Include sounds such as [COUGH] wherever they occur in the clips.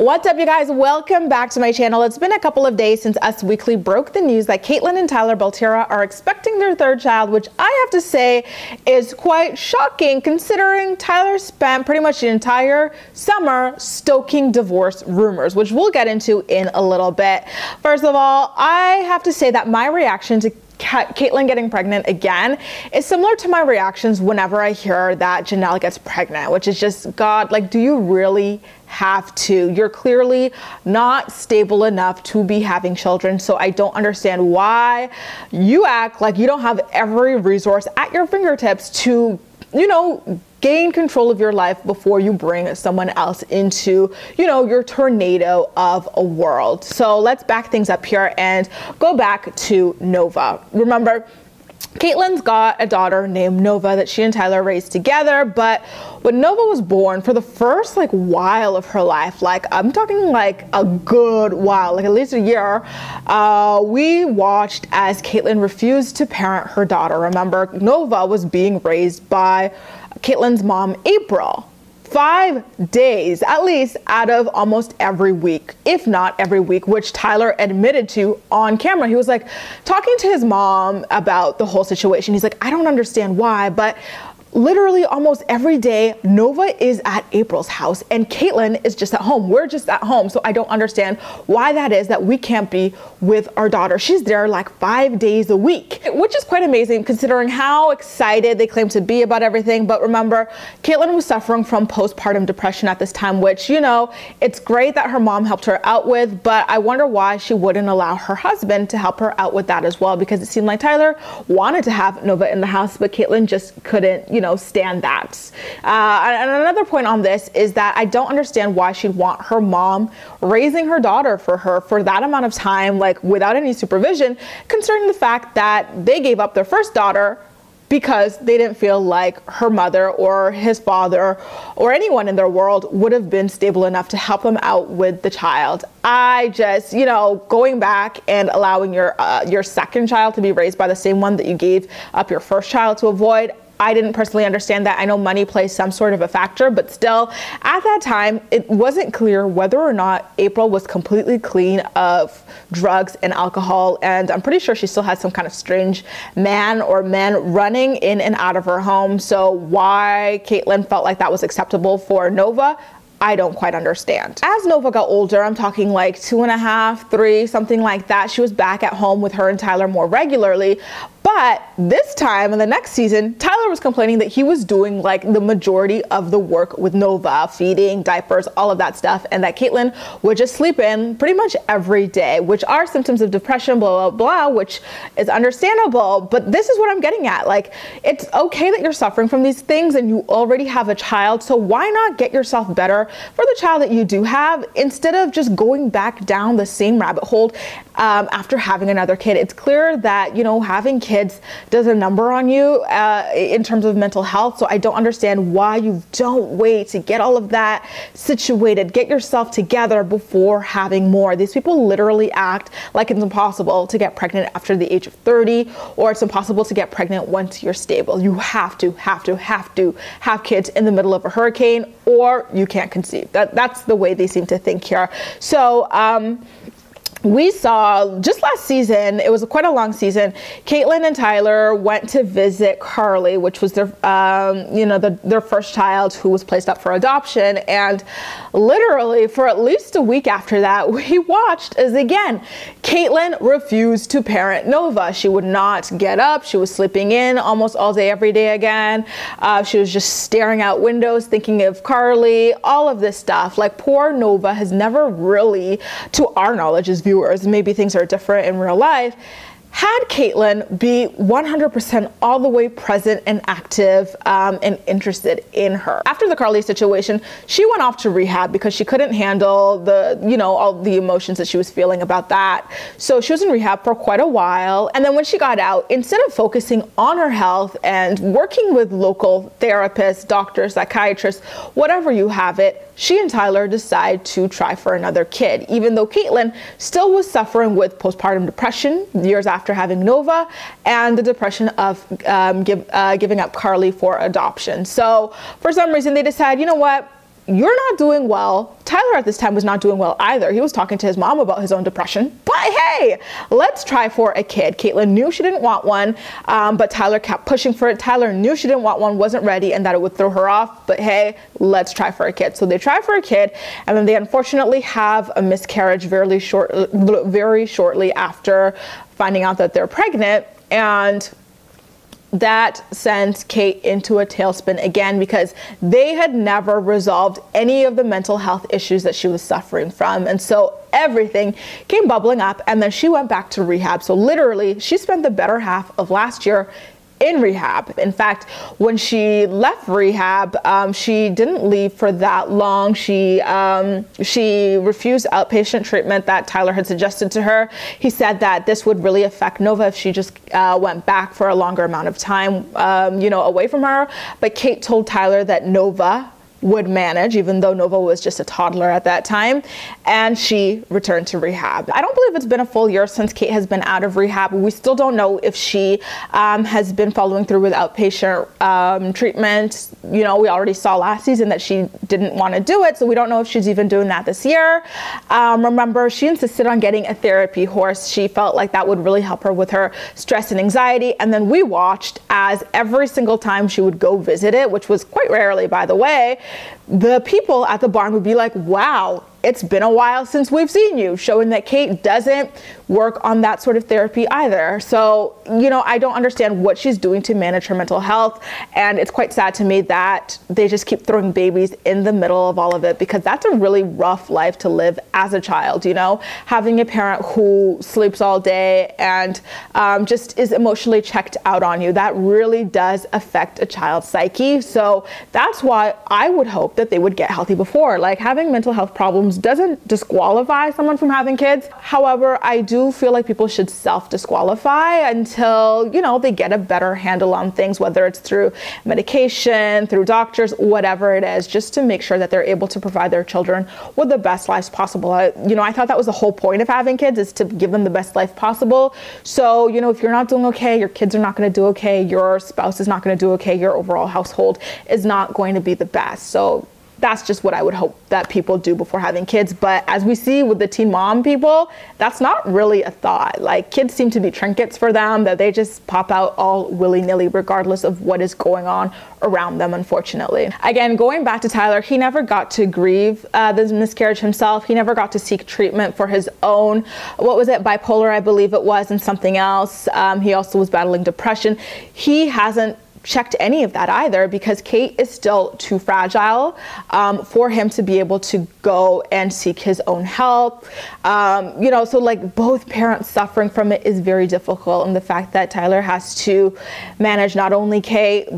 What's up, you guys? Welcome back to my channel. It's been a couple of days since Us Weekly broke the news that Catelynn and Tyler Baltierra are expecting their third child, which I have to say is quite shocking considering Tyler spent pretty much the entire summer stoking divorce rumors, which we'll get into in a little bit. First of all, I have to say that my reaction to Catelynn getting pregnant again is similar to my reactions whenever I hear that Jenelle gets pregnant, which is just, God, like, do you really have to? You're clearly not stable enough to be having children. So I don't understand why you act like you don't have every resource at your fingertips to, you know, gain control of your life before you bring someone else into, you know, your tornado of a world. So let's back things up here and go back to Nova. Remember, Catelynn's got a daughter named Nova that she and Tyler raised together, but when Nova was born, for the first like while of her life, like I'm talking like a good while, like at least a year, uh, we watched as Catelynn refused to parent her daughter. Remember, Nova was being raised by Catelynn's mom, April five days at least out of almost every week, if not every week, which Tyler admitted to on camera. He was like talking to his mom about the whole situation. He's like, I don't understand why, but literally almost every day, Nova is at April's house and Catelynn is just at home. We're just at home. So I don't understand why that is that we can't be with our daughter. She's there like five days a week, which is quite amazing considering how excited they claim to be about everything. But remember, Catelynn was suffering from postpartum depression at this time, which, you know, it's great that her mom helped her out with, but I wonder why she wouldn't allow her husband to help her out with that as well because it seemed like Tyler wanted to have Nova in the house, but Catelynn just couldn't, you you know, stand that. Uh, and another point on this is that I don't understand why she'd want her mom raising her daughter for her for that amount of time, like without any supervision, concerning the fact that they gave up their first daughter because they didn't feel like her mother or his father or anyone in their world would have been stable enough to help them out with the child. I just, you know, going back and allowing your uh, your second child to be raised by the same one that you gave up your first child to avoid, I didn't personally understand that. I know money plays some sort of a factor, but still, at that time, it wasn't clear whether or not April was completely clean of drugs and alcohol. And I'm pretty sure she still had some kind of strange man or men running in and out of her home. So, why Catelynn felt like that was acceptable for Nova, I don't quite understand. As Nova got older, I'm talking like two and a half, three, something like that, she was back at home with her and Tyler more regularly. But this time in the next season, Tyler was complaining that he was doing like the majority of the work with Nova, feeding, diapers, all of that stuff, and that Catelynn would just sleep in pretty much every day, which are symptoms of depression, blah, blah, blah, which is understandable. But this is what I'm getting at. Like, it's okay that you're suffering from these things and you already have a child, so why not get yourself better for the child that you do have instead of just going back down the same rabbit hole um, after having another kid? It's clear that, you know, having kids kids does a number on you uh, in terms of mental health. So I don't understand why you don't wait to get all of that situated, get yourself together before having more. These people literally act like it's impossible to get pregnant after the age of 30 or it's impossible to get pregnant once you're stable. You have to, have to, have to have kids in the middle of a hurricane or you can't conceive. That, that's the way they seem to think here. So, um, we saw just last season, it was quite a long season. Catelynn and Tyler went to visit Carly, which was their, um, you know, the, their first child who was placed up for adoption. And literally, for at least a week after that, [LAUGHS] we watched as again, Catelynn refused to parent Nova. She would not get up. She was sleeping in almost all day, every day again. Uh, she was just staring out windows, thinking of Carly, all of this stuff. Like, poor Nova has never really, to our knowledge, is viewers, maybe things are different in real life, had Catelynn be 100% all the way present and active um, and interested in her. After the Carly situation, she went off to rehab because she couldn't handle the, you know, all the emotions that she was feeling about that. So she was in rehab for quite a while. And then when she got out, instead of focusing on her health and working with local therapists, doctors, psychiatrists, whatever you have it, she and Tyler decide to try for another kid, even though Catelynn still was suffering with postpartum depression years after having Nova and the depression of um, give, uh, giving up Carly for adoption. So for some reason, they decide, you know what? you're not doing well. Tyler at this time was not doing well either. He was talking to his mom about his own depression. But hey, let's try for a kid. Catelynn knew she didn't want one, um, but Tyler kept pushing for it. Tyler knew she didn't want one, wasn't ready, and that it would throw her off. But hey, let's try for a kid. So they try for a kid, and then they unfortunately have a miscarriage very short, very shortly after finding out that they're pregnant. And that sends Kate into a tailspin again because they had never resolved any of the mental health issues that she was suffering from. And so everything came bubbling up and then she went back to rehab. So literally, she spent the better half of last year in rehab. In fact, when she left rehab, um, she didn't leave for that long. She um, she refused outpatient treatment that Tyler had suggested to her. He said that this would really affect Nova if she just uh, went back for a longer amount of time, um, you know, away from her. But Kate told Tyler that Nova would manage, even though Nova was just a toddler at that time, and she returned to rehab. I don't believe it's been a full year since Kate has been out of rehab. We still don't know if she um, has been following through with outpatient um, treatment. You know, we already saw last season that she didn't want to do it, so we don't know if she's even doing that this year. Um, remember, she insisted on getting a therapy horse. She felt like that would really help her with her stress and anxiety, and then we watched as every single time she would go visit it, which was quite rarely, by the way, the people at the barn would be like, wow, it's been a while since we've seen you, showing that Kate doesn't work on that sort of therapy either. So, you know, I don't understand what she's doing to manage her mental health. And it's quite sad to me that they just keep throwing babies in the middle of all of it because that's a really rough life to live as a child, you know, having a parent who sleeps all day and um, just is emotionally checked out on you. That really does affect a child's psyche. So that's why I would hope that they would get healthy before. Like having mental health problems doesn't disqualify someone from having kids. However, I do feel like people should self disqualify until, you know, they get a better handle on things, whether it's through medication, through doctors, whatever it is, just to make sure that they're able to provide their children with the best lives possible. I, you know, I thought that was the whole point of having kids is to give them the best life possible. So, you know, if you're not doing okay, your kids are not going to do okay, your spouse is not going to do okay, your overall household is not going to be the best. So, that's just what I would hope that people do before having kids. But as we see with the teen mom people, that's not really a thought. Like kids seem to be trinkets for them that they just pop out all willy nilly, regardless of what is going on around them, unfortunately. Again, going back to Tyler, he never got to grieve uh, this miscarriage himself. He never got to seek treatment for his own, what was it, bipolar, I believe it was, and something else. Um, he also was battling depression. He hasn't checked any of that either because Kate is still too fragile um, for him to be able to go and seek his own help. Um, you know, so like both parents suffering from it is very difficult. And the fact that Tyler has to manage not only Kate,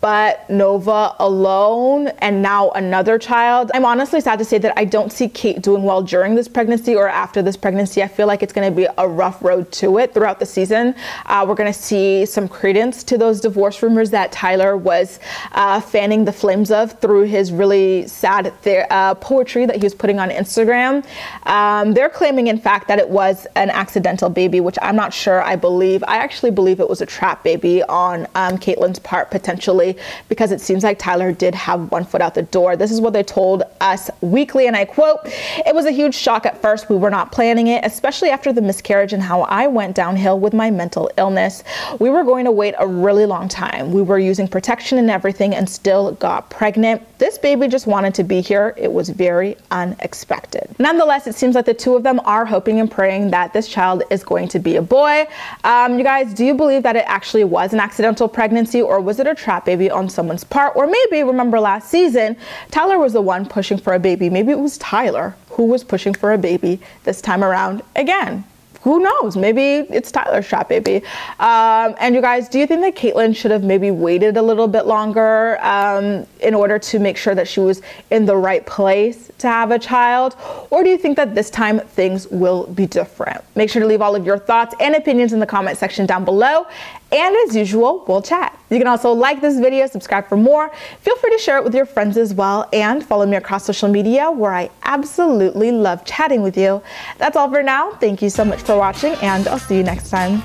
but Nova alone and now another child. I'm honestly sad to say that I don't see Kate doing well during this pregnancy or after this pregnancy. I feel like it's going to be a rough road to it throughout the season. Uh, we're going to see some credence to those divorce rumors that Tyler was uh, fanning the flames of through his really sad uh, poetry that he was putting on Instagram. Um, they're claiming, in fact, that it was an accidental baby, which I'm not sure I believe. I actually believe it was a trap baby on um, Catelynn's part, potentially because it seems like Tyler did have one foot out the door. This is what they told Us Weekly, and I quote It was a huge shock at first. We were not planning it, especially after the miscarriage and how I went downhill with my mental illness. We were going to wait a really long time. We were using protection and everything and still got pregnant. This baby just wanted to be here. It was very unexpected. Nonetheless, it seems like the two of them are hoping and praying that this child is going to be a boy. Um, you guys, do you believe that it actually was an accidental pregnancy or was it a trap baby? On someone's part. Or maybe, remember last season, Tyler was the one pushing for a baby. Maybe it was Tyler who was pushing for a baby this time around again who knows? Maybe it's Tyler's trap baby. Um, and you guys, do you think that Catelynn should have maybe waited a little bit longer um, in order to make sure that she was in the right place to have a child? Or do you think that this time things will be different? Make sure to leave all of your thoughts and opinions in the comment section down below. And as usual, we'll chat. You can also like this video, subscribe for more. Feel free to share it with your friends as well, and follow me across social media where I absolutely love chatting with you. That's all for now. Thank you so much for watching, and I'll see you next time.